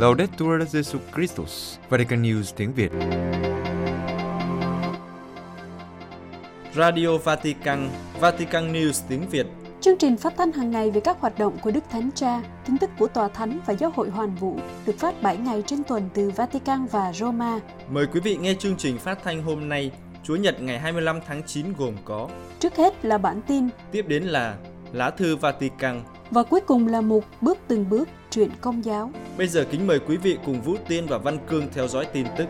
Laudetur Jesus Christus, Vatican News tiếng Việt. Radio Vatican, Vatican News tiếng Việt. Chương trình phát thanh hàng ngày về các hoạt động của Đức Thánh Cha, tin tức của Tòa Thánh và Giáo hội Hoàn Vũ được phát 7 ngày trên tuần từ Vatican và Roma. Mời quý vị nghe chương trình phát thanh hôm nay, Chúa Nhật ngày 25 tháng 9 gồm có Trước hết là bản tin, Tiếp đến là Lá thư Vatican và cuối cùng là mục Bước từng bước truyện công giáo. Bây giờ kính mời quý vị cùng Vũ Tiên và Văn Cương theo dõi tin tức.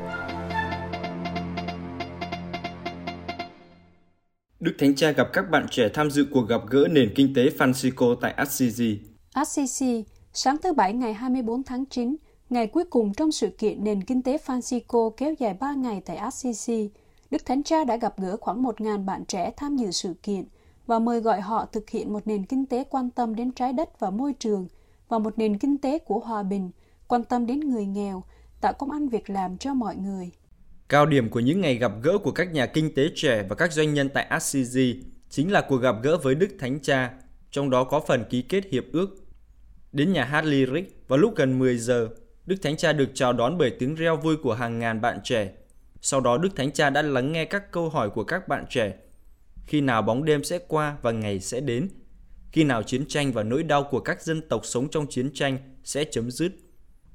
Đức Thánh Cha gặp các bạn trẻ tham dự cuộc gặp gỡ nền kinh tế Francisco tại Assisi. Assisi, sáng thứ Bảy ngày 24 tháng 9, ngày cuối cùng trong sự kiện nền kinh tế Francisco kéo dài 3 ngày tại Assisi, Đức Thánh Cha đã gặp gỡ khoảng 1.000 bạn trẻ tham dự sự kiện và mời gọi họ thực hiện một nền kinh tế quan tâm đến trái đất và môi trường và một nền kinh tế của hòa bình, quan tâm đến người nghèo, tạo công ăn việc làm cho mọi người. Cao điểm của những ngày gặp gỡ của các nhà kinh tế trẻ và các doanh nhân tại Assisi chính là cuộc gặp gỡ với Đức Thánh Cha, trong đó có phần ký kết hiệp ước. Đến nhà hát Lyric vào lúc gần 10 giờ, Đức Thánh Cha được chào đón bởi tiếng reo vui của hàng ngàn bạn trẻ. Sau đó Đức Thánh Cha đã lắng nghe các câu hỏi của các bạn trẻ. Khi nào bóng đêm sẽ qua và ngày sẽ đến? Khi nào chiến tranh và nỗi đau của các dân tộc sống trong chiến tranh sẽ chấm dứt?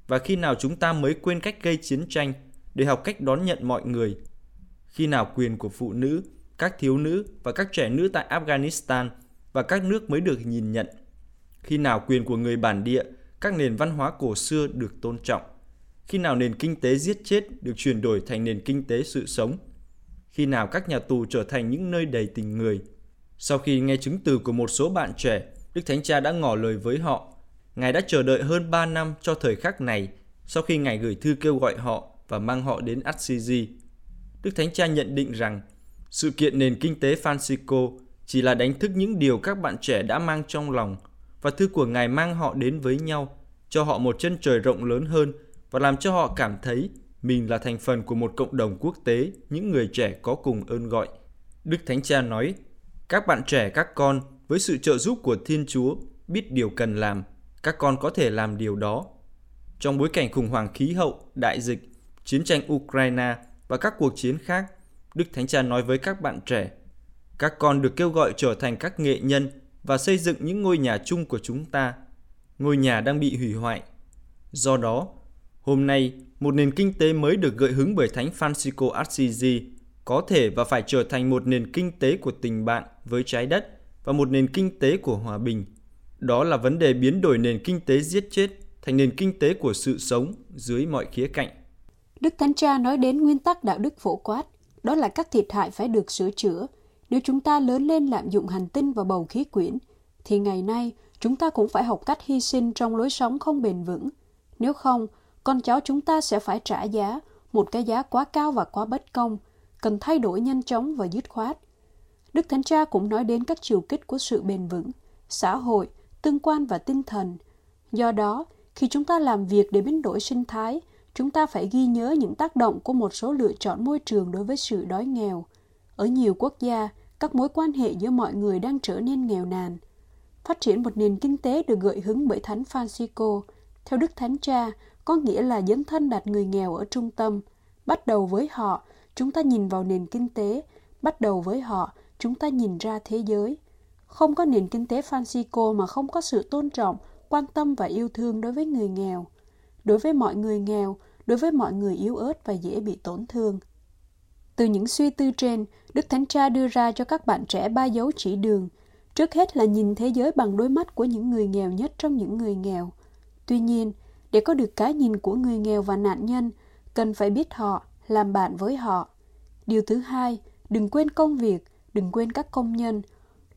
Và khi nào chúng ta mới quên cách gây chiến tranh để học cách đón nhận mọi người? Khi nào quyền của phụ nữ, các thiếu nữ và các trẻ nữ tại Afghanistan và các nước mới được nhìn nhận? Khi nào quyền của người bản địa, các nền văn hóa cổ xưa được tôn trọng? Khi nào nền kinh tế giết chết được chuyển đổi thành nền kinh tế sự sống? Khi nào các nhà tù trở thành những nơi đầy tình người? Sau khi nghe chứng từ của một số bạn trẻ, Đức Thánh Cha đã ngỏ lời với họ. Ngài đã chờ đợi hơn 3 năm cho thời khắc này sau khi Ngài gửi thư kêu gọi họ và mang họ đến Assisi. Đức Thánh Cha nhận định rằng sự kiện nền kinh tế Francisco chỉ là đánh thức những điều các bạn trẻ đã mang trong lòng và thư của Ngài mang họ đến với nhau, cho họ một chân trời rộng lớn hơn và làm cho họ cảm thấy mình là thành phần của một cộng đồng quốc tế, những người trẻ có cùng ơn gọi. Đức Thánh Cha nói, các bạn trẻ các con với sự trợ giúp của Thiên Chúa biết điều cần làm, các con có thể làm điều đó. Trong bối cảnh khủng hoảng khí hậu, đại dịch, chiến tranh Ukraine và các cuộc chiến khác, Đức Thánh Cha nói với các bạn trẻ, các con được kêu gọi trở thành các nghệ nhân và xây dựng những ngôi nhà chung của chúng ta. Ngôi nhà đang bị hủy hoại. Do đó, hôm nay, một nền kinh tế mới được gợi hứng bởi Thánh Francisco Assisi có thể và phải trở thành một nền kinh tế của tình bạn với trái đất và một nền kinh tế của hòa bình. Đó là vấn đề biến đổi nền kinh tế giết chết thành nền kinh tế của sự sống dưới mọi khía cạnh. Đức Thánh Cha nói đến nguyên tắc đạo đức phổ quát, đó là các thiệt hại phải được sửa chữa. Nếu chúng ta lớn lên lạm dụng hành tinh và bầu khí quyển, thì ngày nay chúng ta cũng phải học cách hy sinh trong lối sống không bền vững. Nếu không, con cháu chúng ta sẽ phải trả giá, một cái giá quá cao và quá bất công, cần thay đổi nhanh chóng và dứt khoát. Đức Thánh Cha cũng nói đến các chiều kích của sự bền vững, xã hội, tương quan và tinh thần. Do đó, khi chúng ta làm việc để biến đổi sinh thái, chúng ta phải ghi nhớ những tác động của một số lựa chọn môi trường đối với sự đói nghèo. Ở nhiều quốc gia, các mối quan hệ giữa mọi người đang trở nên nghèo nàn. Phát triển một nền kinh tế được gợi hứng bởi Thánh Francisco, theo Đức Thánh Cha, có nghĩa là dấn thân đặt người nghèo ở trung tâm. Bắt đầu với họ, chúng ta nhìn vào nền kinh tế, bắt đầu với họ, chúng ta nhìn ra thế giới. Không có nền kinh tế Francisco mà không có sự tôn trọng, quan tâm và yêu thương đối với người nghèo. Đối với mọi người nghèo, đối với mọi người yếu ớt và dễ bị tổn thương. Từ những suy tư trên, Đức Thánh Cha đưa ra cho các bạn trẻ ba dấu chỉ đường. Trước hết là nhìn thế giới bằng đôi mắt của những người nghèo nhất trong những người nghèo. Tuy nhiên, để có được cái nhìn của người nghèo và nạn nhân, cần phải biết họ, làm bạn với họ. Điều thứ hai, đừng quên công việc, đừng quên các công nhân.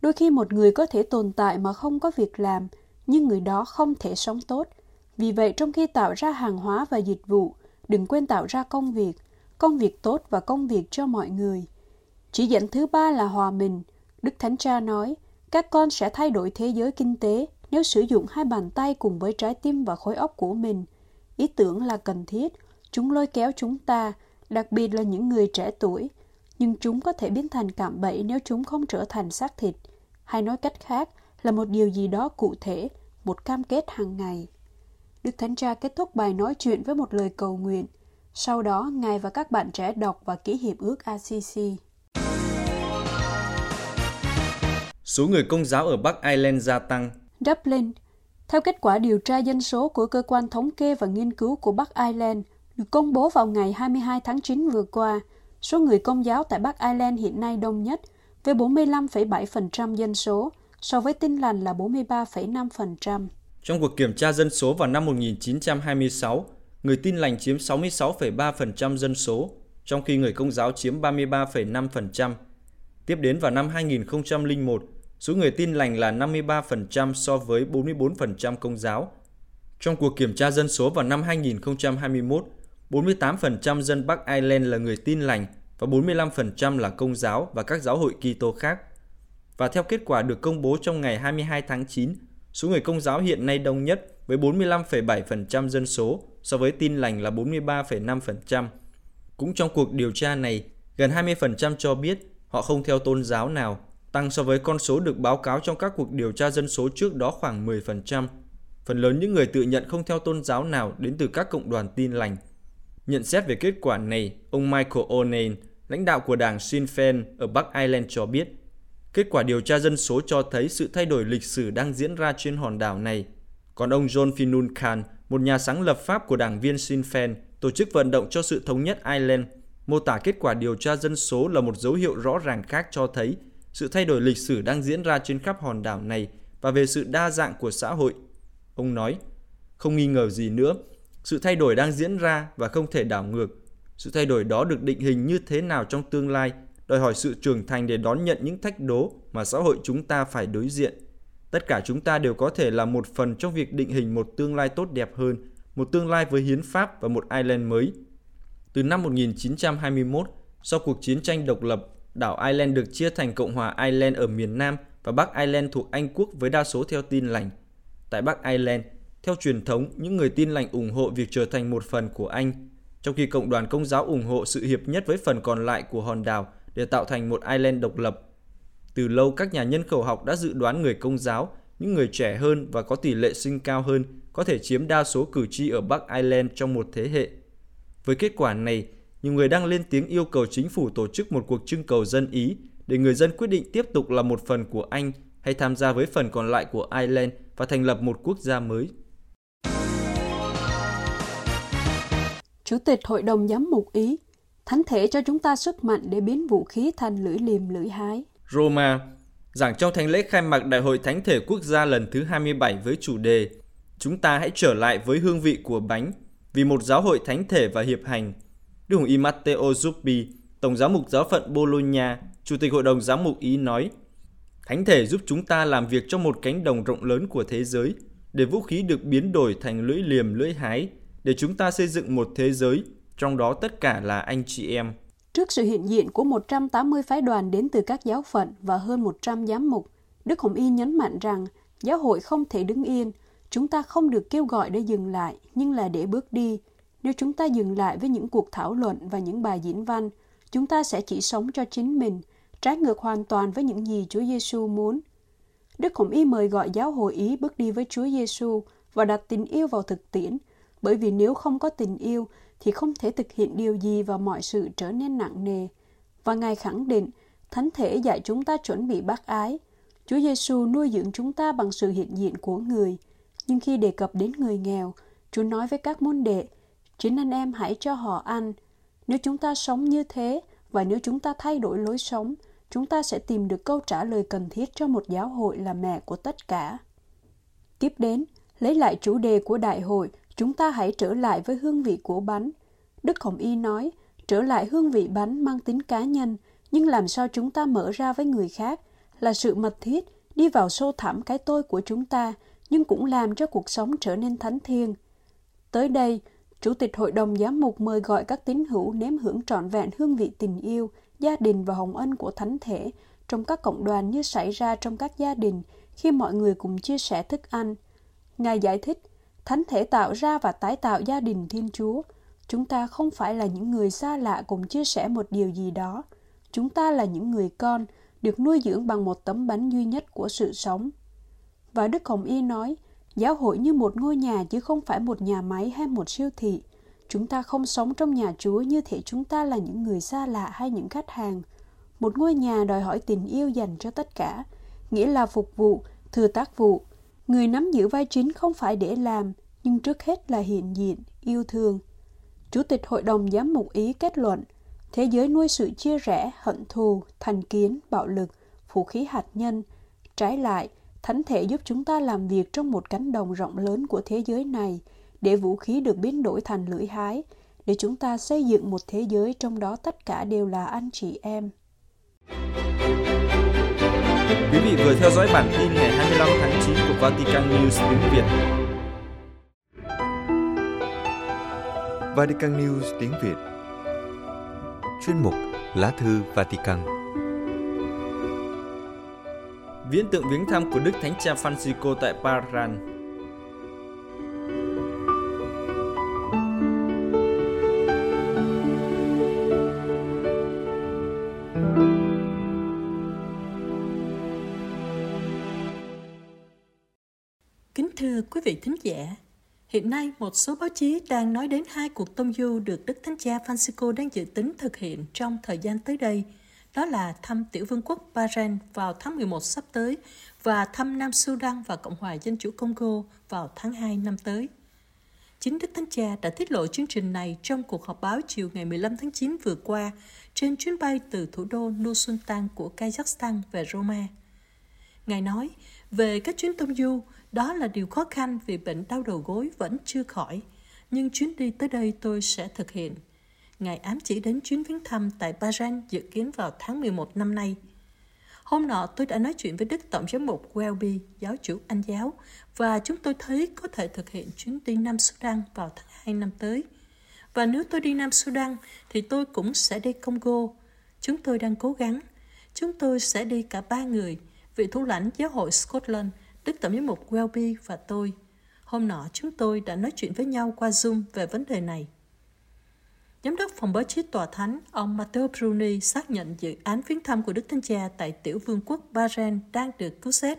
Đôi khi một người có thể tồn tại mà không có việc làm, nhưng người đó không thể sống tốt. Vì vậy trong khi tạo ra hàng hóa và dịch vụ, đừng quên tạo ra công việc, công việc tốt và công việc cho mọi người. Chỉ dẫn thứ ba là hòa mình. Đức Thánh Cha nói, các con sẽ thay đổi thế giới kinh tế nếu sử dụng hai bàn tay cùng với trái tim và khối óc của mình. Ý tưởng là cần thiết, chúng lôi kéo chúng ta, đặc biệt là những người trẻ tuổi, nhưng chúng có thể biến thành cạm bẫy nếu chúng không trở thành xác thịt, hay nói cách khác là một điều gì đó cụ thể, một cam kết hàng ngày. Đức Thánh Cha kết thúc bài nói chuyện với một lời cầu nguyện. Sau đó, Ngài và các bạn trẻ đọc và ký hiệp ước ACC. Số người công giáo ở Bắc Ireland gia tăng. Dublin Theo kết quả điều tra dân số của Cơ quan Thống kê và Nghiên cứu của Bắc Ireland, được công bố vào ngày 22 tháng 9 vừa qua, số người công giáo tại Bắc Ireland hiện nay đông nhất, với 45,7% dân số, so với tin lành là 43,5%. Trong cuộc kiểm tra dân số vào năm 1926, người tin lành chiếm 66,3% dân số, trong khi người công giáo chiếm 33,5%. Tiếp đến vào năm 2001, số người tin lành là 53% so với 44% công giáo. Trong cuộc kiểm tra dân số vào năm 2021, 48% dân Bắc Ireland là người tin lành và 45% là công giáo và các giáo hội Kitô khác. Và theo kết quả được công bố trong ngày 22 tháng 9, số người công giáo hiện nay đông nhất với 45,7% dân số so với tin lành là 43,5%. Cũng trong cuộc điều tra này, gần 20% cho biết họ không theo tôn giáo nào, tăng so với con số được báo cáo trong các cuộc điều tra dân số trước đó khoảng 10%. Phần lớn những người tự nhận không theo tôn giáo nào đến từ các cộng đoàn tin lành. Nhận xét về kết quả này, ông Michael O'Neill, lãnh đạo của đảng Sinn Féin ở Bắc Ireland cho biết, kết quả điều tra dân số cho thấy sự thay đổi lịch sử đang diễn ra trên hòn đảo này. Còn ông John Finnun Khan, một nhà sáng lập pháp của đảng viên Sinn Féin, tổ chức vận động cho sự thống nhất Ireland, mô tả kết quả điều tra dân số là một dấu hiệu rõ ràng khác cho thấy sự thay đổi lịch sử đang diễn ra trên khắp hòn đảo này và về sự đa dạng của xã hội. Ông nói, không nghi ngờ gì nữa, sự thay đổi đang diễn ra và không thể đảo ngược. Sự thay đổi đó được định hình như thế nào trong tương lai, đòi hỏi sự trưởng thành để đón nhận những thách đố mà xã hội chúng ta phải đối diện. Tất cả chúng ta đều có thể là một phần trong việc định hình một tương lai tốt đẹp hơn, một tương lai với hiến pháp và một Ireland mới. Từ năm 1921, sau cuộc chiến tranh độc lập, đảo Ireland được chia thành Cộng hòa Ireland ở miền Nam và Bắc Ireland thuộc Anh quốc với đa số theo tin lành. Tại Bắc Ireland, theo truyền thống, những người tin lành ủng hộ việc trở thành một phần của Anh, trong khi cộng đoàn công giáo ủng hộ sự hiệp nhất với phần còn lại của hòn đảo để tạo thành một Ireland độc lập. Từ lâu các nhà nhân khẩu học đã dự đoán người công giáo, những người trẻ hơn và có tỷ lệ sinh cao hơn có thể chiếm đa số cử tri ở Bắc Ireland trong một thế hệ. Với kết quả này, nhiều người đang lên tiếng yêu cầu chính phủ tổ chức một cuộc trưng cầu dân Ý để người dân quyết định tiếp tục là một phần của Anh hay tham gia với phần còn lại của Ireland và thành lập một quốc gia mới. Chủ tịch Hội đồng Giám mục Ý, Thánh thể cho chúng ta sức mạnh để biến vũ khí thành lưỡi liềm lưỡi hái. Roma, giảng trong thánh lễ khai mạc Đại hội Thánh thể Quốc gia lần thứ 27 với chủ đề Chúng ta hãy trở lại với hương vị của bánh vì một giáo hội thánh thể và hiệp hành. Đức Hồng Y Matteo Zuppi, Tổng giám mục giáo phận Bologna, Chủ tịch Hội đồng giám mục Ý nói Thánh thể giúp chúng ta làm việc trong một cánh đồng rộng lớn của thế giới để vũ khí được biến đổi thành lưỡi liềm lưỡi hái để chúng ta xây dựng một thế giới, trong đó tất cả là anh chị em. Trước sự hiện diện của 180 phái đoàn đến từ các giáo phận và hơn 100 giám mục, Đức Hồng Y nhấn mạnh rằng giáo hội không thể đứng yên, chúng ta không được kêu gọi để dừng lại, nhưng là để bước đi. Nếu chúng ta dừng lại với những cuộc thảo luận và những bài diễn văn, chúng ta sẽ chỉ sống cho chính mình, trái ngược hoàn toàn với những gì Chúa Giêsu muốn. Đức Hồng Y mời gọi giáo hội Ý bước đi với Chúa Giêsu và đặt tình yêu vào thực tiễn, bởi vì nếu không có tình yêu thì không thể thực hiện điều gì và mọi sự trở nên nặng nề. Và Ngài khẳng định, Thánh thể dạy chúng ta chuẩn bị bác ái. Chúa Giêsu nuôi dưỡng chúng ta bằng sự hiện diện của người. Nhưng khi đề cập đến người nghèo, Chúa nói với các môn đệ, chính anh em hãy cho họ ăn. Nếu chúng ta sống như thế, và nếu chúng ta thay đổi lối sống, chúng ta sẽ tìm được câu trả lời cần thiết cho một giáo hội là mẹ của tất cả. Tiếp đến, lấy lại chủ đề của đại hội chúng ta hãy trở lại với hương vị của bánh. Đức Hồng Y nói, trở lại hương vị bánh mang tính cá nhân, nhưng làm sao chúng ta mở ra với người khác là sự mật thiết, đi vào sâu thẳm cái tôi của chúng ta, nhưng cũng làm cho cuộc sống trở nên thánh thiêng. Tới đây, Chủ tịch Hội đồng Giám mục mời gọi các tín hữu nếm hưởng trọn vẹn hương vị tình yêu, gia đình và hồng ân của thánh thể trong các cộng đoàn như xảy ra trong các gia đình khi mọi người cùng chia sẻ thức ăn. Ngài giải thích, Thánh thể tạo ra và tái tạo gia đình Thiên Chúa. Chúng ta không phải là những người xa lạ cùng chia sẻ một điều gì đó. Chúng ta là những người con, được nuôi dưỡng bằng một tấm bánh duy nhất của sự sống. Và Đức Hồng Y nói, Giáo hội như một ngôi nhà chứ không phải một nhà máy hay một siêu thị. Chúng ta không sống trong nhà Chúa như thể chúng ta là những người xa lạ hay những khách hàng. Một ngôi nhà đòi hỏi tình yêu dành cho tất cả, nghĩa là phục vụ, thừa tác vụ. Người nắm giữ vai chính không phải để làm, nhưng trước hết là hiện diện, yêu thương. Chủ tịch Hội đồng Giám mục Ý kết luận, thế giới nuôi sự chia rẽ, hận thù, thành kiến, bạo lực, vũ khí hạt nhân. Trái lại, thánh thể giúp chúng ta làm việc trong một cánh đồng rộng lớn của thế giới này, để vũ khí được biến đổi thành lưỡi hái, để chúng ta xây dựng một thế giới trong đó tất cả đều là anh chị em. Quý vị vừa theo dõi bản tin ngày 25 tháng 9 của Vatican News tiếng Việt. Vatican News tiếng Việt. Chuyên mục Lá thư Vatican. Viễn tượng viếng thăm của Đức Thánh Cha Francisco tại Paran hiện nay một số báo chí đang nói đến hai cuộc tông du được Đức Thánh Cha Francisco đang dự tính thực hiện trong thời gian tới đây. Đó là thăm tiểu vương quốc Bahrain vào tháng 11 sắp tới và thăm Nam Sudan và Cộng hòa Dân chủ Congo vào tháng 2 năm tới. Chính Đức Thánh Cha đã tiết lộ chương trình này trong cuộc họp báo chiều ngày 15 tháng 9 vừa qua trên chuyến bay từ thủ đô Nusultan của Kazakhstan về Roma. Ngài nói, về các chuyến tông du, đó là điều khó khăn vì bệnh đau đầu gối vẫn chưa khỏi, nhưng chuyến đi tới đây tôi sẽ thực hiện. Ngài ám chỉ đến chuyến viếng thăm tại Bahrain dự kiến vào tháng 11 năm nay. Hôm nọ tôi đã nói chuyện với Đức Tổng giám mục Welby, giáo chủ Anh giáo, và chúng tôi thấy có thể thực hiện chuyến đi Nam Sudan vào tháng 2 năm tới. Và nếu tôi đi Nam Sudan thì tôi cũng sẽ đi Congo. Chúng tôi đang cố gắng. Chúng tôi sẽ đi cả ba người, vị thủ lãnh giáo hội Scotland, Đức Tổng giám mục Welby và tôi. Hôm nọ chúng tôi đã nói chuyện với nhau qua Zoom về vấn đề này. Giám đốc phòng báo chí tòa thánh, ông Matteo Bruni xác nhận dự án viếng thăm của Đức Thánh Cha tại tiểu vương quốc Bahrain đang được cứu xét.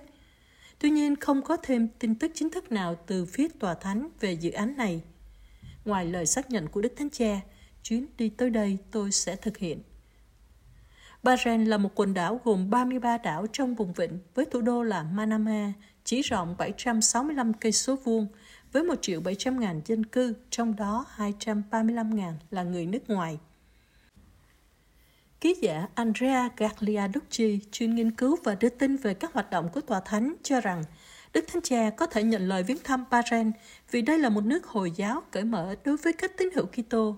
Tuy nhiên, không có thêm tin tức chính thức nào từ phía tòa thánh về dự án này. Ngoài lời xác nhận của Đức Thánh Cha, chuyến đi tới đây tôi sẽ thực hiện. Bahrain là một quần đảo gồm 33 đảo trong vùng vịnh với thủ đô là Manama, chỉ rộng 765 cây số vuông với 1 triệu 700 ngàn dân cư, trong đó 235 ngàn là người nước ngoài. Ký giả Andrea Gagliarducci, chuyên nghiên cứu và đưa tin về các hoạt động của Tòa Thánh, cho rằng Đức Thánh Cha có thể nhận lời viếng thăm Bahrain vì đây là một nước Hồi giáo cởi mở đối với các tín hữu Kitô.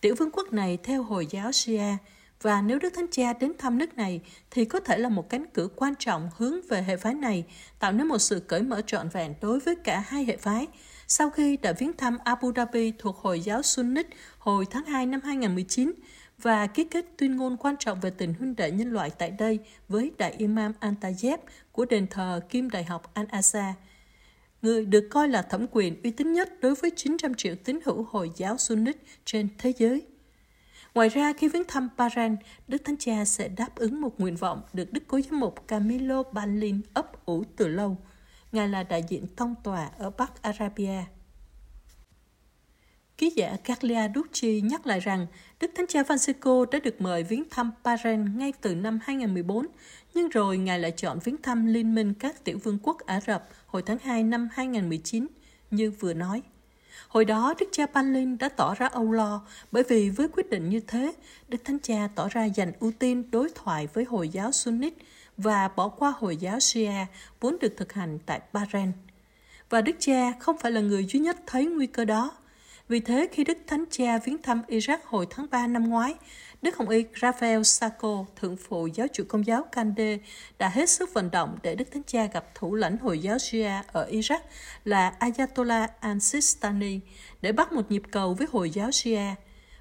Tiểu vương quốc này theo Hồi giáo Shia và nếu Đức Thánh Cha đến thăm nước này thì có thể là một cánh cửa quan trọng hướng về hệ phái này, tạo nên một sự cởi mở trọn vẹn đối với cả hai hệ phái. Sau khi đã viếng thăm Abu Dhabi thuộc Hồi giáo Sunnit hồi tháng 2 năm 2019 và ký kết tuyên ngôn quan trọng về tình huynh đệ nhân loại tại đây với Đại Imam Antayeb của đền thờ Kim Đại học Al-Asa người được coi là thẩm quyền uy tín nhất đối với 900 triệu tín hữu Hồi giáo Sunnit trên thế giới. Ngoài ra, khi viếng thăm Bahrain, Đức Thánh Cha sẽ đáp ứng một nguyện vọng được Đức Cố Giám mục Camilo Balin ấp ủ từ lâu. Ngài là đại diện tông tòa ở Bắc Arabia. Ký giả Carlia Ducci nhắc lại rằng Đức Thánh Cha Francisco đã được mời viếng thăm Bahrain ngay từ năm 2014, nhưng rồi Ngài lại chọn viếng thăm Liên minh các tiểu vương quốc Ả Rập hồi tháng 2 năm 2019, như vừa nói. Hồi đó, Đức cha Palin đã tỏ ra âu lo bởi vì với quyết định như thế, Đức Thánh Cha tỏ ra dành ưu tiên đối thoại với Hồi giáo Sunnit và bỏ qua Hồi giáo Shia vốn được thực hành tại Bahrain. Và Đức Cha không phải là người duy nhất thấy nguy cơ đó. Vì thế, khi Đức Thánh Cha viếng thăm Iraq hồi tháng 3 năm ngoái, Đức Hồng Y Raphael Sacco, thượng phụ giáo chủ công giáo Kande, đã hết sức vận động để Đức Thánh Cha gặp thủ lãnh Hồi giáo Shia ở Iraq là Ayatollah al-Sistani để bắt một nhịp cầu với Hồi giáo Shia.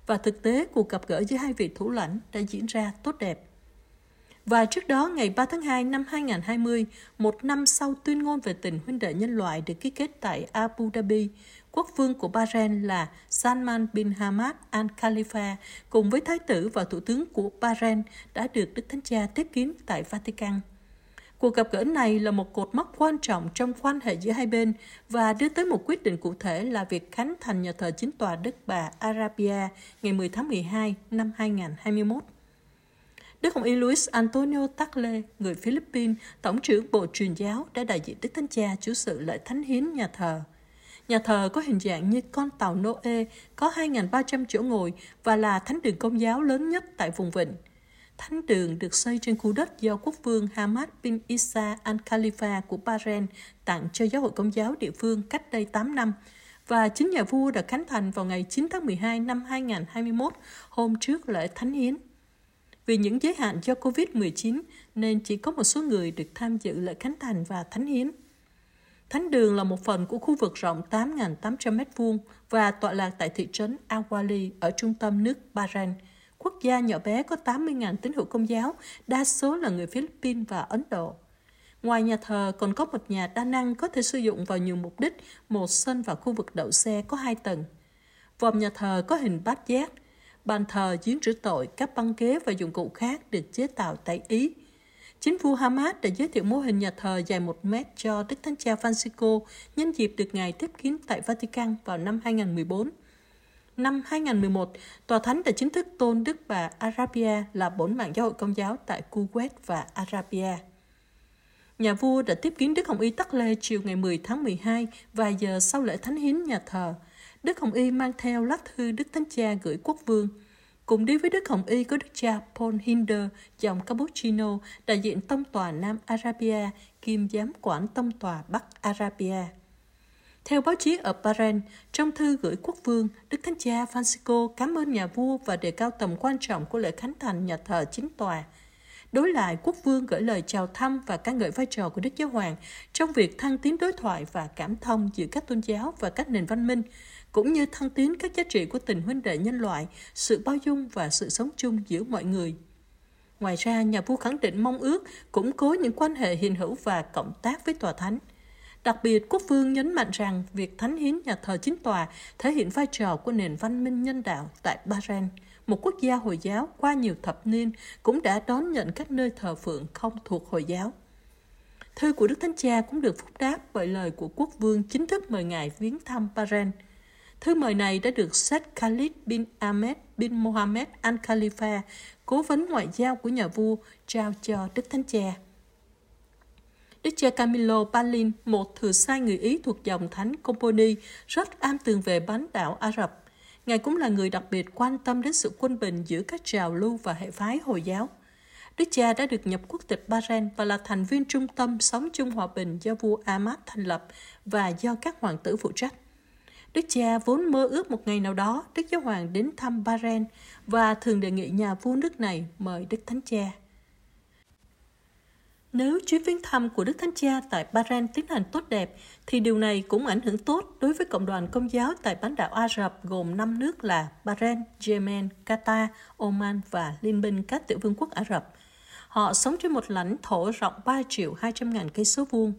Và thực tế, cuộc gặp gỡ giữa hai vị thủ lãnh đã diễn ra tốt đẹp. Và trước đó, ngày 3 tháng 2 năm 2020, một năm sau tuyên ngôn về tình huynh đệ nhân loại được ký kết tại Abu Dhabi, quốc vương của Bahrain là Salman bin Hamad Al Khalifa cùng với thái tử và thủ tướng của Bahrain đã được Đức Thánh Cha tiếp kiến tại Vatican. Cuộc gặp gỡ này là một cột mốc quan trọng trong quan hệ giữa hai bên và đưa tới một quyết định cụ thể là việc khánh thành nhà thờ chính tòa Đức Bà Arabia ngày 10 tháng 12 năm 2021. Đức Hồng Y Luis Antonio Tagle, người Philippines, Tổng trưởng Bộ Truyền giáo, đã đại diện Đức Thánh Cha chủ sự lễ thánh hiến nhà thờ. Nhà thờ có hình dạng như con tàu Noe, có 2.300 chỗ ngồi và là thánh đường công giáo lớn nhất tại vùng vịnh. Thánh đường được xây trên khu đất do quốc vương Hamad bin Isa al-Khalifa của Bahrain tặng cho giáo hội công giáo địa phương cách đây 8 năm và chính nhà vua đã khánh thành vào ngày 9 tháng 12 năm 2021, hôm trước lễ thánh hiến. Vì những giới hạn do Covid-19 nên chỉ có một số người được tham dự lễ khánh thành và thánh hiến. Thánh đường là một phần của khu vực rộng 8.800 m2 và tọa lạc tại thị trấn Awali ở trung tâm nước Bahrain, quốc gia nhỏ bé có 80.000 tín hữu công giáo, đa số là người Philippines và Ấn Độ. Ngoài nhà thờ còn có một nhà đa năng có thể sử dụng vào nhiều mục đích, một sân và khu vực đậu xe có hai tầng. Vòng nhà thờ có hình bát giác, bàn thờ, giếng rửa tội, các băng ghế và dụng cụ khác được chế tạo tại Ý. Chính phủ Hamas đã giới thiệu mô hình nhà thờ dài 1 mét cho Đức Thánh Cha Francisco nhân dịp được Ngài tiếp kiến tại Vatican vào năm 2014. Năm 2011, Tòa Thánh đã chính thức tôn Đức bà Arabia là bốn mạng giáo hội công giáo tại Kuwait và Arabia. Nhà vua đã tiếp kiến Đức Hồng Y Tắc Lê chiều ngày 10 tháng 12, vài giờ sau lễ thánh hiến nhà thờ. Đức Hồng Y mang theo lá thư Đức Thánh Cha gửi quốc vương. Cùng đi với Đức Hồng Y có Đức cha Paul Hinder, dòng Cappuccino, đại diện tông tòa Nam Arabia, kiêm giám quản tông tòa Bắc Arabia. Theo báo chí ở Bahrain, trong thư gửi quốc vương, Đức Thánh Cha Francisco cảm ơn nhà vua và đề cao tầm quan trọng của lễ khánh thành nhà thờ chính tòa. Đối lại, quốc vương gửi lời chào thăm và ca ngợi vai trò của Đức Giáo Hoàng trong việc thăng tiến đối thoại và cảm thông giữa các tôn giáo và các nền văn minh, cũng như thăng tiến các giá trị của tình huynh đệ nhân loại, sự bao dung và sự sống chung giữa mọi người. Ngoài ra, nhà vua khẳng định mong ước củng cố những quan hệ hiền hữu và cộng tác với tòa thánh. Đặc biệt, quốc vương nhấn mạnh rằng việc thánh hiến nhà thờ chính tòa thể hiện vai trò của nền văn minh nhân đạo tại Bahrain, một quốc gia Hồi giáo qua nhiều thập niên cũng đã đón nhận các nơi thờ phượng không thuộc Hồi giáo. Thư của Đức Thánh Cha cũng được phúc đáp bởi lời của quốc vương chính thức mời ngài viếng thăm Bahrain. Thư mời này đã được Sheikh Khalid bin Ahmed bin Mohammed Al Khalifa, cố vấn ngoại giao của nhà vua, trao cho Đức Thánh Cha. Đức cha Camillo Palin, một thừa sai người Ý thuộc dòng thánh Componi, rất am tường về bán đảo Ả Rập. Ngài cũng là người đặc biệt quan tâm đến sự quân bình giữa các trào lưu và hệ phái Hồi giáo. Đức cha đã được nhập quốc tịch Bahrain và là thành viên trung tâm sống chung hòa bình do vua Ahmad thành lập và do các hoàng tử phụ trách. Đức cha vốn mơ ước một ngày nào đó Đức Giáo Hoàng đến thăm Bahrain và thường đề nghị nhà vua nước này mời Đức Thánh Cha. Nếu chuyến viếng thăm của Đức Thánh Cha tại Bahrain tiến hành tốt đẹp, thì điều này cũng ảnh hưởng tốt đối với cộng đoàn công giáo tại bán đảo Ả Rập gồm 5 nước là Bahrain, Yemen, Qatar, Oman và Liên minh các tiểu vương quốc Ả Rập. Họ sống trên một lãnh thổ rộng 3 triệu 200 ngàn cây số vuông.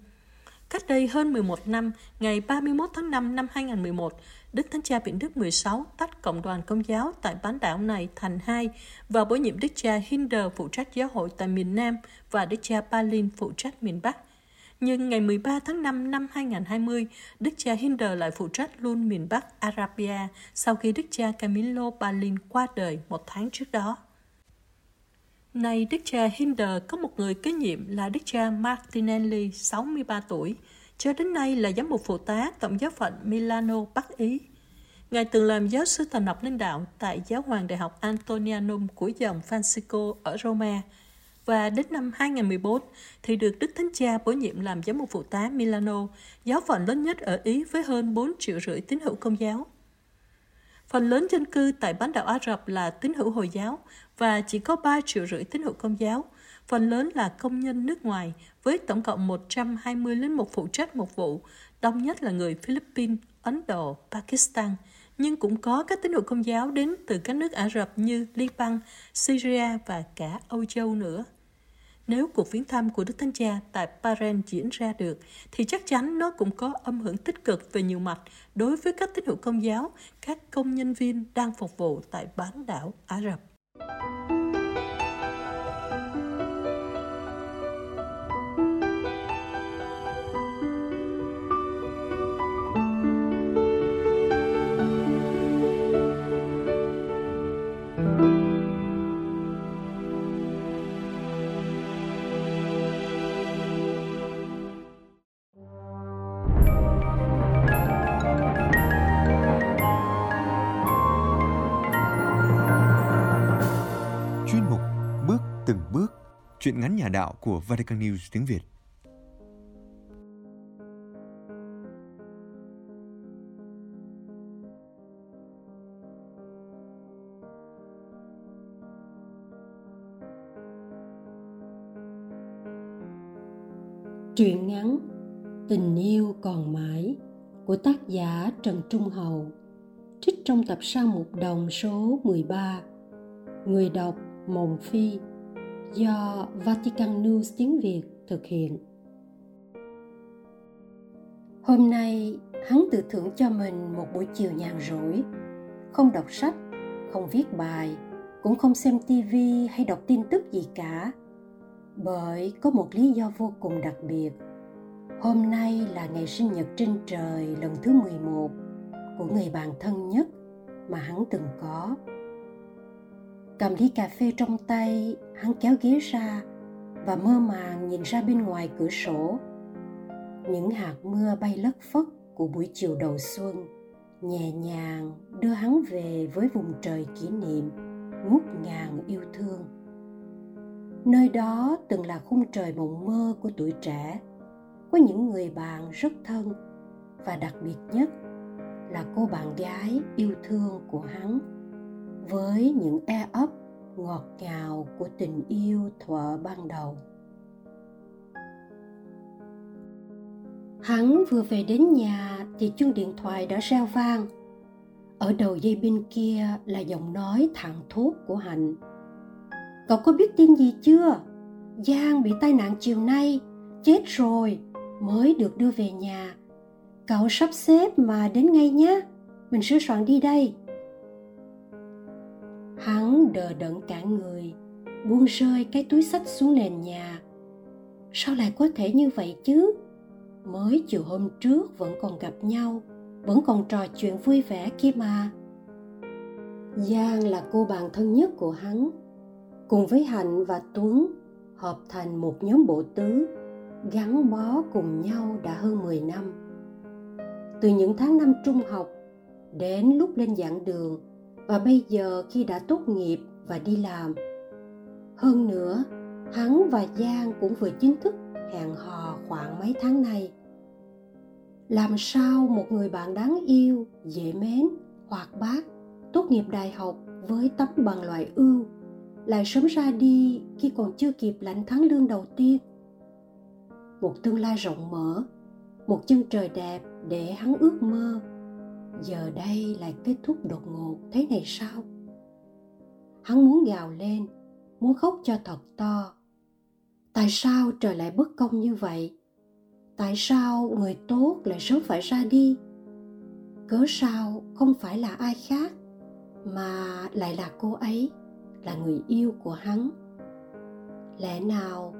Cách đây hơn 11 năm, ngày 31 tháng 5 năm 2011, Đức Thánh Cha Biển Đức 16 tách cộng đoàn công giáo tại bán đảo này thành hai và bổ nhiệm Đức cha Hinder phụ trách giáo hội tại miền Nam và Đức cha Palin phụ trách miền Bắc. Nhưng ngày 13 tháng 5 năm 2020, Đức cha Hinder lại phụ trách luôn miền Bắc Arabia sau khi Đức cha Camillo Palin qua đời một tháng trước đó. Nay Đức cha Hinder có một người kế nhiệm là Đức cha Martinelli, 63 tuổi, cho đến nay là giám mục phụ tá Tổng giáo phận Milano, Bắc Ý. Ngài từng làm giáo sư thần học linh đạo tại Giáo hoàng Đại học Antonianum của dòng Francisco ở Roma và đến năm 2014 thì được Đức Thánh Cha bổ nhiệm làm giám mục phụ tá Milano, giáo phận lớn nhất ở Ý với hơn 4 triệu rưỡi tín hữu công giáo. Phần lớn dân cư tại bán đảo Ả Rập là tín hữu Hồi giáo và chỉ có 3 triệu rưỡi tín hữu công giáo. Phần lớn là công nhân nước ngoài với tổng cộng 120 linh mục phụ trách một vụ, đông nhất là người Philippines, Ấn Độ, Pakistan, nhưng cũng có các tín hữu công giáo đến từ các nước Ả Rập như Liban, Syria và cả Âu Châu nữa. Nếu cuộc viếng thăm của Đức Thánh Cha tại Bahrain diễn ra được, thì chắc chắn nó cũng có âm hưởng tích cực về nhiều mặt đối với các tín hữu công giáo, các công nhân viên đang phục vụ tại bán đảo Ả Rập. thank you chuyện ngắn nhà đạo của Vatican News tiếng Việt. Truyện ngắn Tình yêu còn mãi của tác giả Trần Trung Hậu, trích trong tập sao mục đồng số 13 Người đọc Mộng Phi do Vatican News tiếng Việt thực hiện. Hôm nay, hắn tự thưởng cho mình một buổi chiều nhàn rỗi, không đọc sách, không viết bài, cũng không xem tivi hay đọc tin tức gì cả. Bởi có một lý do vô cùng đặc biệt. Hôm nay là ngày sinh nhật trên trời lần thứ 11 của người bạn thân nhất mà hắn từng có cầm ly cà phê trong tay, hắn kéo ghế ra và mơ màng nhìn ra bên ngoài cửa sổ. Những hạt mưa bay lất phất của buổi chiều đầu xuân nhẹ nhàng đưa hắn về với vùng trời kỷ niệm, ngút ngàn yêu thương. Nơi đó từng là khung trời mộng mơ của tuổi trẻ có những người bạn rất thân và đặc biệt nhất là cô bạn gái yêu thương của hắn với những e ấp ngọt ngào của tình yêu thuở ban đầu. Hắn vừa về đến nhà thì chuông điện thoại đã reo vang. Ở đầu dây bên kia là giọng nói thẳng thốt của hạnh. Cậu có biết tin gì chưa? Giang bị tai nạn chiều nay, chết rồi, mới được đưa về nhà. Cậu sắp xếp mà đến ngay nhé mình sửa soạn đi đây hắn đờ đẫn cả người, buông rơi cái túi sách xuống nền nhà. Sao lại có thể như vậy chứ? Mới chiều hôm trước vẫn còn gặp nhau, vẫn còn trò chuyện vui vẻ kia mà. Giang là cô bạn thân nhất của hắn. Cùng với hạnh và tuấn hợp thành một nhóm bộ tứ, gắn bó cùng nhau đã hơn 10 năm. Từ những tháng năm trung học đến lúc lên giảng đường và bây giờ khi đã tốt nghiệp và đi làm, hơn nữa, hắn và giang cũng vừa chính thức hẹn hò khoảng mấy tháng nay. Làm sao một người bạn đáng yêu, dễ mến, hoạt bát, tốt nghiệp đại học với tấm bằng loại ưu lại sớm ra đi khi còn chưa kịp lãnh tháng lương đầu tiên? Một tương lai rộng mở, một chân trời đẹp để hắn ước mơ giờ đây lại kết thúc đột ngột thế này sao? Hắn muốn gào lên, muốn khóc cho thật to. Tại sao trời lại bất công như vậy? Tại sao người tốt lại sớm phải ra đi? Cớ sao không phải là ai khác, mà lại là cô ấy, là người yêu của hắn? Lẽ nào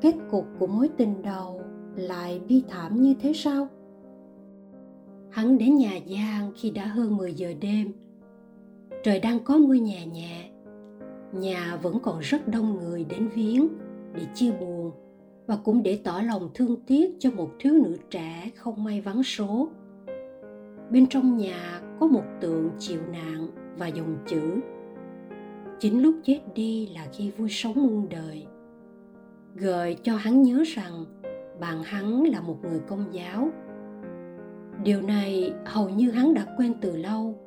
kết cục của mối tình đầu lại bi thảm như thế sao? Hắn đến nhà Giang khi đã hơn 10 giờ đêm. Trời đang có mưa nhẹ nhẹ. Nhà vẫn còn rất đông người đến viếng, để chia buồn, và cũng để tỏ lòng thương tiếc cho một thiếu nữ trẻ không may vắng số. Bên trong nhà có một tượng chịu nạn và dòng chữ, Chính lúc chết đi là khi vui sống muôn đời. Gợi cho hắn nhớ rằng, bạn hắn là một người công giáo điều này hầu như hắn đã quen từ lâu,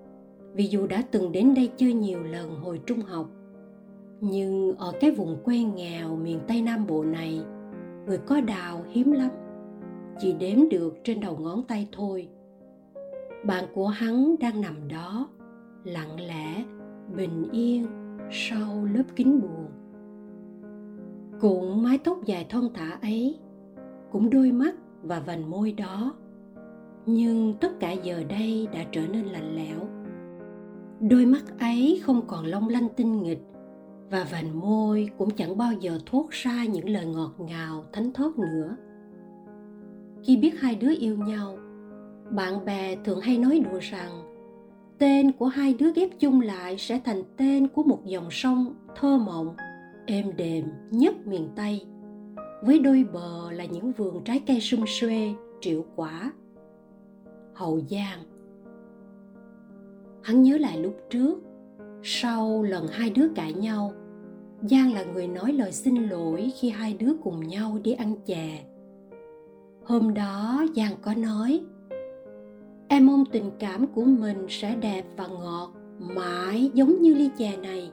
vì dù đã từng đến đây chơi nhiều lần hồi trung học, nhưng ở cái vùng quê nghèo miền tây nam bộ này, người có đào hiếm lắm, chỉ đếm được trên đầu ngón tay thôi. Bạn của hắn đang nằm đó, lặng lẽ, bình yên sau lớp kính buồn. Cũng mái tóc dài thon thả ấy, cũng đôi mắt và vành môi đó nhưng tất cả giờ đây đã trở nên lạnh lẽo. Đôi mắt ấy không còn long lanh tinh nghịch, và vành môi cũng chẳng bao giờ thốt ra những lời ngọt ngào, thánh thót nữa. Khi biết hai đứa yêu nhau, bạn bè thường hay nói đùa rằng, tên của hai đứa ghép chung lại sẽ thành tên của một dòng sông thơ mộng, êm đềm nhất miền tây, với đôi bờ là những vườn trái cây sum xuê, triệu quả hậu giang hắn nhớ lại lúc trước, sau lần hai đứa cãi nhau, Giang là người nói lời xin lỗi khi hai đứa cùng nhau đi ăn chè. Hôm đó Giang có nói, Em mong tình cảm của mình sẽ đẹp và ngọt, mãi giống như ly chè này.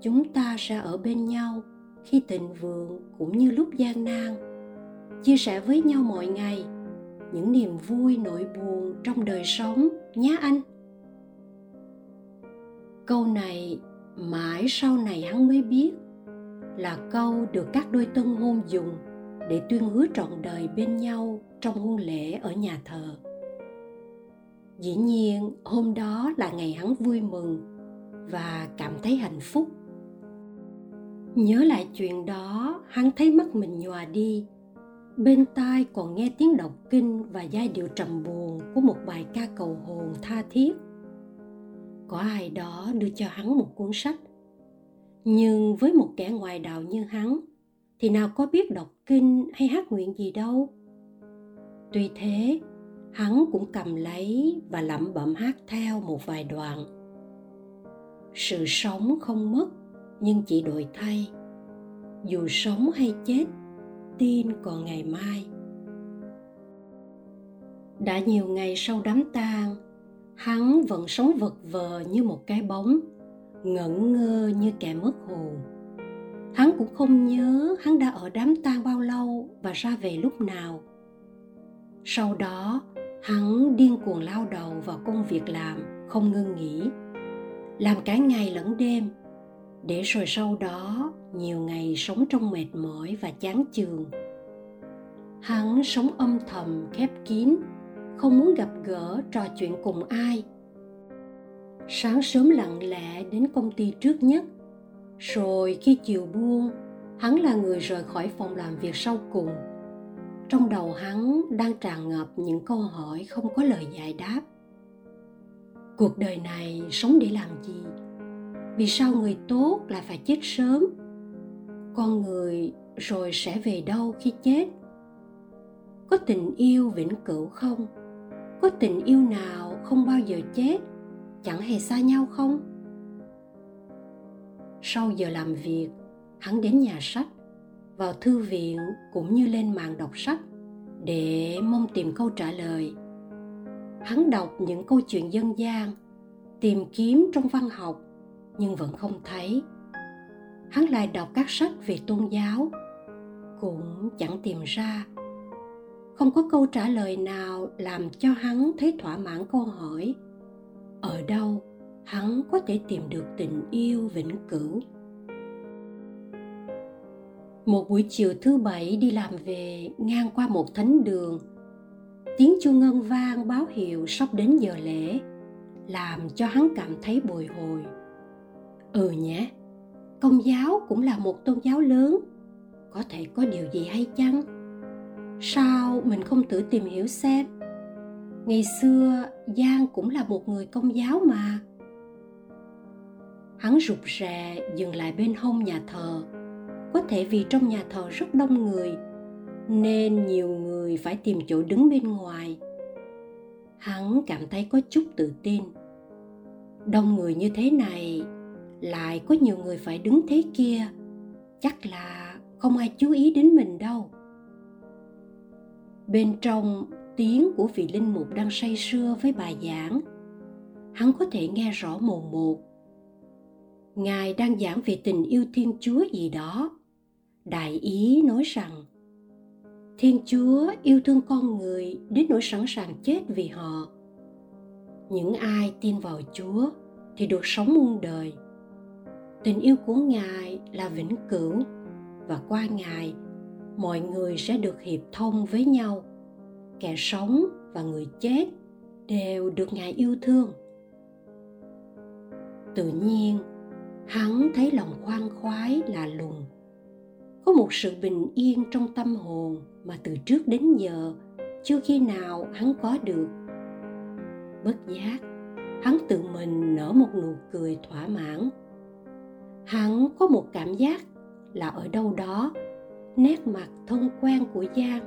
Chúng ta sẽ ở bên nhau khi thịnh vượng cũng như lúc gian nan. Chia sẻ với nhau mọi ngày những niềm vui nỗi buồn trong đời sống nhé anh. Câu này mãi sau này hắn mới biết là câu được các đôi tân hôn dùng để tuyên hứa trọn đời bên nhau trong hôn lễ ở nhà thờ dĩ nhiên, hôm đó là ngày hắn vui mừng và cảm thấy hạnh phúc nhớ lại chuyện đó, hắn thấy mắt mình nhòa đi bên tai còn nghe tiếng đọc kinh và giai điệu trầm buồn của một bài ca cầu hồn tha thiết. Có ai đó đưa cho hắn một cuốn sách. Nhưng với một kẻ ngoài đạo như hắn, thì nào có biết đọc kinh hay hát nguyện gì đâu. Tuy thế, hắn cũng cầm lấy và lẩm bẩm hát theo một vài đoạn. Sự sống không mất, nhưng chỉ đổi thay. Dù sống hay chết tin còn ngày mai. Đã nhiều ngày sau đám tang, hắn vẫn sống vật vờ như một cái bóng, ngẩn ngơ như kẻ mất hồn. Hắn cũng không nhớ hắn đã ở đám tang bao lâu và ra về lúc nào. Sau đó, hắn điên cuồng lao đầu vào công việc làm, không ngưng nghỉ, làm cả ngày lẫn đêm để rồi sau đó, nhiều ngày sống trong mệt mỏi và chán chường. Hắn sống âm thầm, khép kín, không muốn gặp gỡ, trò chuyện cùng ai. Sáng sớm lặng lẽ đến công ty trước nhất. Rồi khi chiều buông, hắn là người rời khỏi phòng làm việc sau cùng. Trong đầu hắn đang tràn ngập những câu hỏi không có lời giải đáp. Cuộc đời này sống để làm gì? Vì sao người tốt lại phải chết sớm? Con người rồi sẽ về đâu khi chết? Có tình yêu vĩnh cửu không? Có tình yêu nào không bao giờ chết? Chẳng hề xa nhau không? Sau giờ làm việc, hắn đến nhà sách, vào thư viện cũng như lên mạng đọc sách để mong tìm câu trả lời. Hắn đọc những câu chuyện dân gian, tìm kiếm trong văn học nhưng vẫn không thấy. Hắn lại đọc các sách về tôn giáo, cũng chẳng tìm ra. Không có câu trả lời nào làm cho hắn thấy thỏa mãn câu hỏi. Ở đâu hắn có thể tìm được tình yêu vĩnh cửu? Một buổi chiều thứ bảy đi làm về, ngang qua một thánh đường. Tiếng chuông ngân vang báo hiệu sắp đến giờ lễ, làm cho hắn cảm thấy bồi hồi ừ nhé, công giáo cũng là một tôn giáo lớn, có thể có điều gì hay chăng? Sao mình không tự tìm hiểu xem? Ngày xưa, giang cũng là một người công giáo mà. Hắn rụt rè, dừng lại bên hông nhà thờ. Có thể vì trong nhà thờ rất đông người, nên nhiều người phải tìm chỗ đứng bên ngoài. Hắn cảm thấy có chút tự tin. Đông người như thế này lại có nhiều người phải đứng thế kia. Chắc là không ai chú ý đến mình đâu. Bên trong, tiếng của vị linh mục đang say sưa với bài giảng. Hắn có thể nghe rõ mồn một. Ngài đang giảng về tình yêu thiên chúa gì đó. Đại ý nói rằng, thiên chúa yêu thương con người đến nỗi sẵn sàng chết vì họ. Những ai tin vào chúa thì được sống muôn đời tình yêu của ngài là vĩnh cửu và qua ngài, mọi người sẽ được hiệp thông với nhau. Kẻ sống và người chết đều được ngài yêu thương. Tự nhiên, hắn thấy lòng khoan khoái lạ lùng. Có một sự bình yên trong tâm hồn mà từ trước đến giờ chưa khi nào hắn có được. Bất giác, hắn tự mình nở một nụ cười thỏa mãn hắn có một cảm giác là ở đâu đó nét mặt thân quen của giang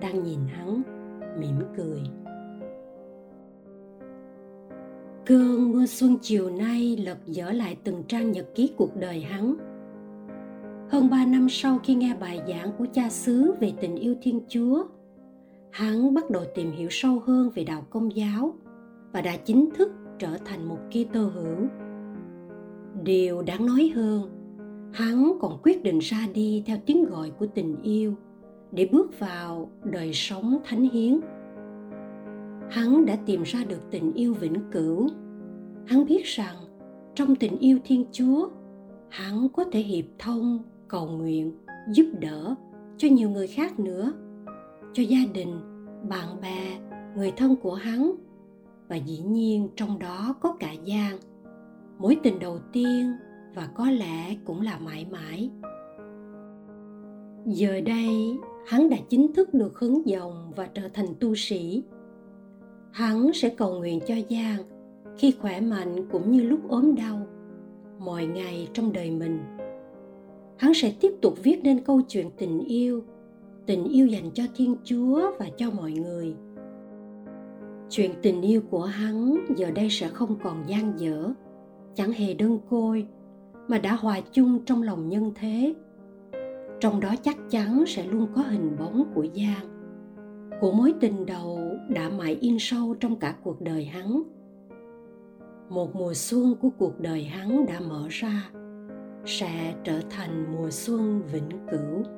đang nhìn hắn mỉm cười cơn mưa xuân chiều nay lật dở lại từng trang nhật ký cuộc đời hắn hơn ba năm sau khi nghe bài giảng của cha xứ về tình yêu Thiên Chúa, hắn bắt đầu tìm hiểu sâu hơn về đạo công giáo và đã chính thức trở thành một Kitô hữu. Điều đáng nói hơn, hắn còn quyết định ra đi theo tiếng gọi của tình yêu để bước vào đời sống thánh hiến. Hắn đã tìm ra được tình yêu vĩnh cửu. Hắn biết rằng trong tình yêu Thiên Chúa, hắn có thể hiệp thông, cầu nguyện, giúp đỡ cho nhiều người khác nữa, cho gia đình, bạn bè, người thân của hắn và dĩ nhiên trong đó có cả Giang. Mối tình đầu tiên và có lẽ cũng là mãi mãi. Giờ đây, hắn đã chính thức được hứng dòng và trở thành tu sĩ. Hắn sẽ cầu nguyện cho Giang khi khỏe mạnh cũng như lúc ốm đau, mọi ngày trong đời mình. Hắn sẽ tiếp tục viết nên câu chuyện tình yêu, tình yêu dành cho Thiên Chúa và cho mọi người – chuyện tình yêu của hắn giờ đây sẽ không còn gian dở chẳng hề đơn côi, mà đã hòa chung trong lòng nhân thế. Trong đó chắc chắn sẽ luôn có hình bóng của giang. Của mối tình đầu đã mãi in sâu trong cả cuộc đời hắn. Một mùa xuân của cuộc đời hắn đã mở ra, sẽ trở thành mùa xuân vĩnh cửu.